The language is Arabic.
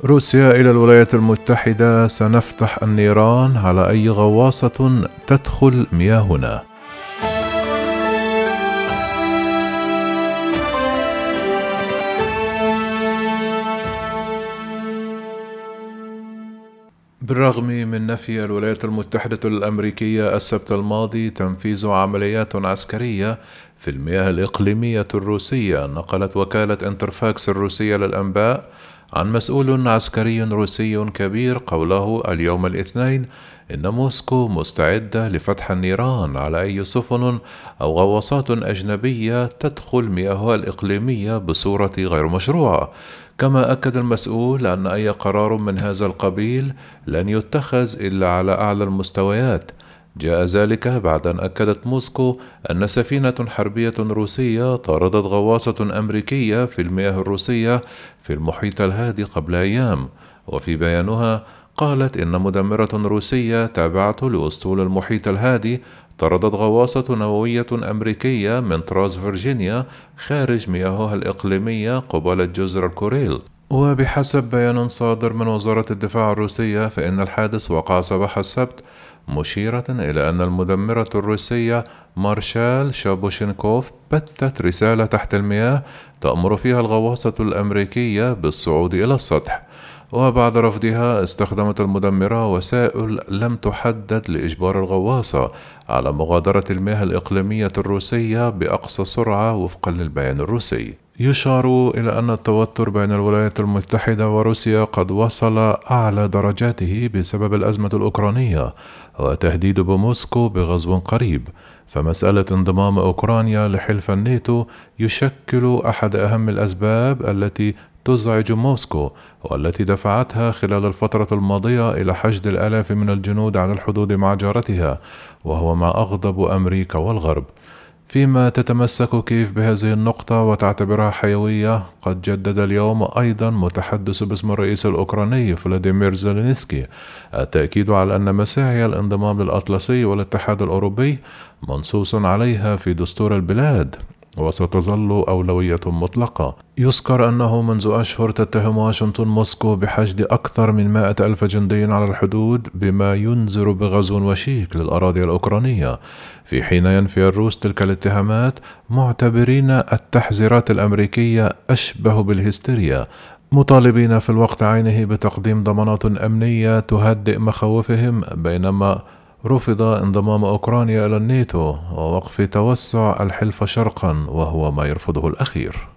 روسيا إلى الولايات المتحدة سنفتح النيران. على أي غواصة تدخل مياهنا بالرغم من نفي الولايات المتحدة الأمريكية السبت الماضي تنفيذ عمليات عسكرية في المياه الإقليمية الروسية نقلت وكالة انترفاكس الروسية للأنباء عن مسؤول عسكري روسي كبير قوله اليوم الاثنين إن موسكو مستعدة لفتح النيران على أي سفن أو غواصات أجنبية تدخل مياهها الإقليمية بصورة غير مشروعة. كما أكد المسؤول أن أي قرار من هذا القبيل لن يتخذ إلا على أعلى المستويات جاء ذلك بعد أن أكدت موسكو أن سفينة حربية روسية طاردت غواصة أمريكية في المياه الروسية في المحيط الهادي قبل أيام وفي بيانها قالت إن مدمرة روسية تابعة لأسطول المحيط الهادي طردت غواصة نووية أمريكية من طراز فرجينيا خارج مياهها الإقليمية قبالة جزر الكوريل. وبحسب بيان صادر من وزارة الدفاع الروسية فإن الحادث وقع صباح السبت مشيرة إلى أن المدمرة الروسية مارشال شابوشينكوف بثت رسالة تحت المياه تأمر فيها الغواصة الأمريكية بالصعود إلى السطح. وبعد رفضها استخدمت المدمرة وسائل لم تحدد لإجبار الغواصة على مغادرة المياه الإقليمية الروسية بأقصى سرعة وفقا للبيان الروسي. يشار إلى أن التوتر بين الولايات المتحدة وروسيا قد وصل أعلى درجاته بسبب الأزمة الأوكرانية وتهديد بموسكو بغزو قريب. فمسألة انضمام أوكرانيا لحلف الناتو يشكل أحد أهم الأسباب التي تزعج موسكو والتي دفعتها خلال الفترة الماضية إلى حشد الآلاف من الجنود على الحدود مع جارتها وهو ما أغضب أمريكا والغرب. فيما تتمسك كيف بهذه النقطة وتعتبرها حيوية قد جدد اليوم أيضا متحدث باسم الرئيس الأوكراني فلاديمير زيلينسكي. التأكيد على أن مساعي الانضمام للأطلسي والاتحاد الأوروبي منصوص عليها في دستور البلاد. وستظل أولوية مطلقة. يذكر أنه منذ أشهر تتهم واشنطن موسكو بحشد أكثر من مائة ألف جندي على الحدود بما ينذر بغزو وشيك للأراضي الأوكرانية. في حين ينفي الروس تلك الاتهامات معتبرين التحذيرات الأمريكية أشبه بالهستيريا. مطالبين في الوقت عينه بتقديم ضمانات أمنية تهدئ مخاوفهم بينما رفض انضمام أوكرانيا إلى الناتو ووقف توسع الحلف شرقا وهو ما يرفضه الأخير.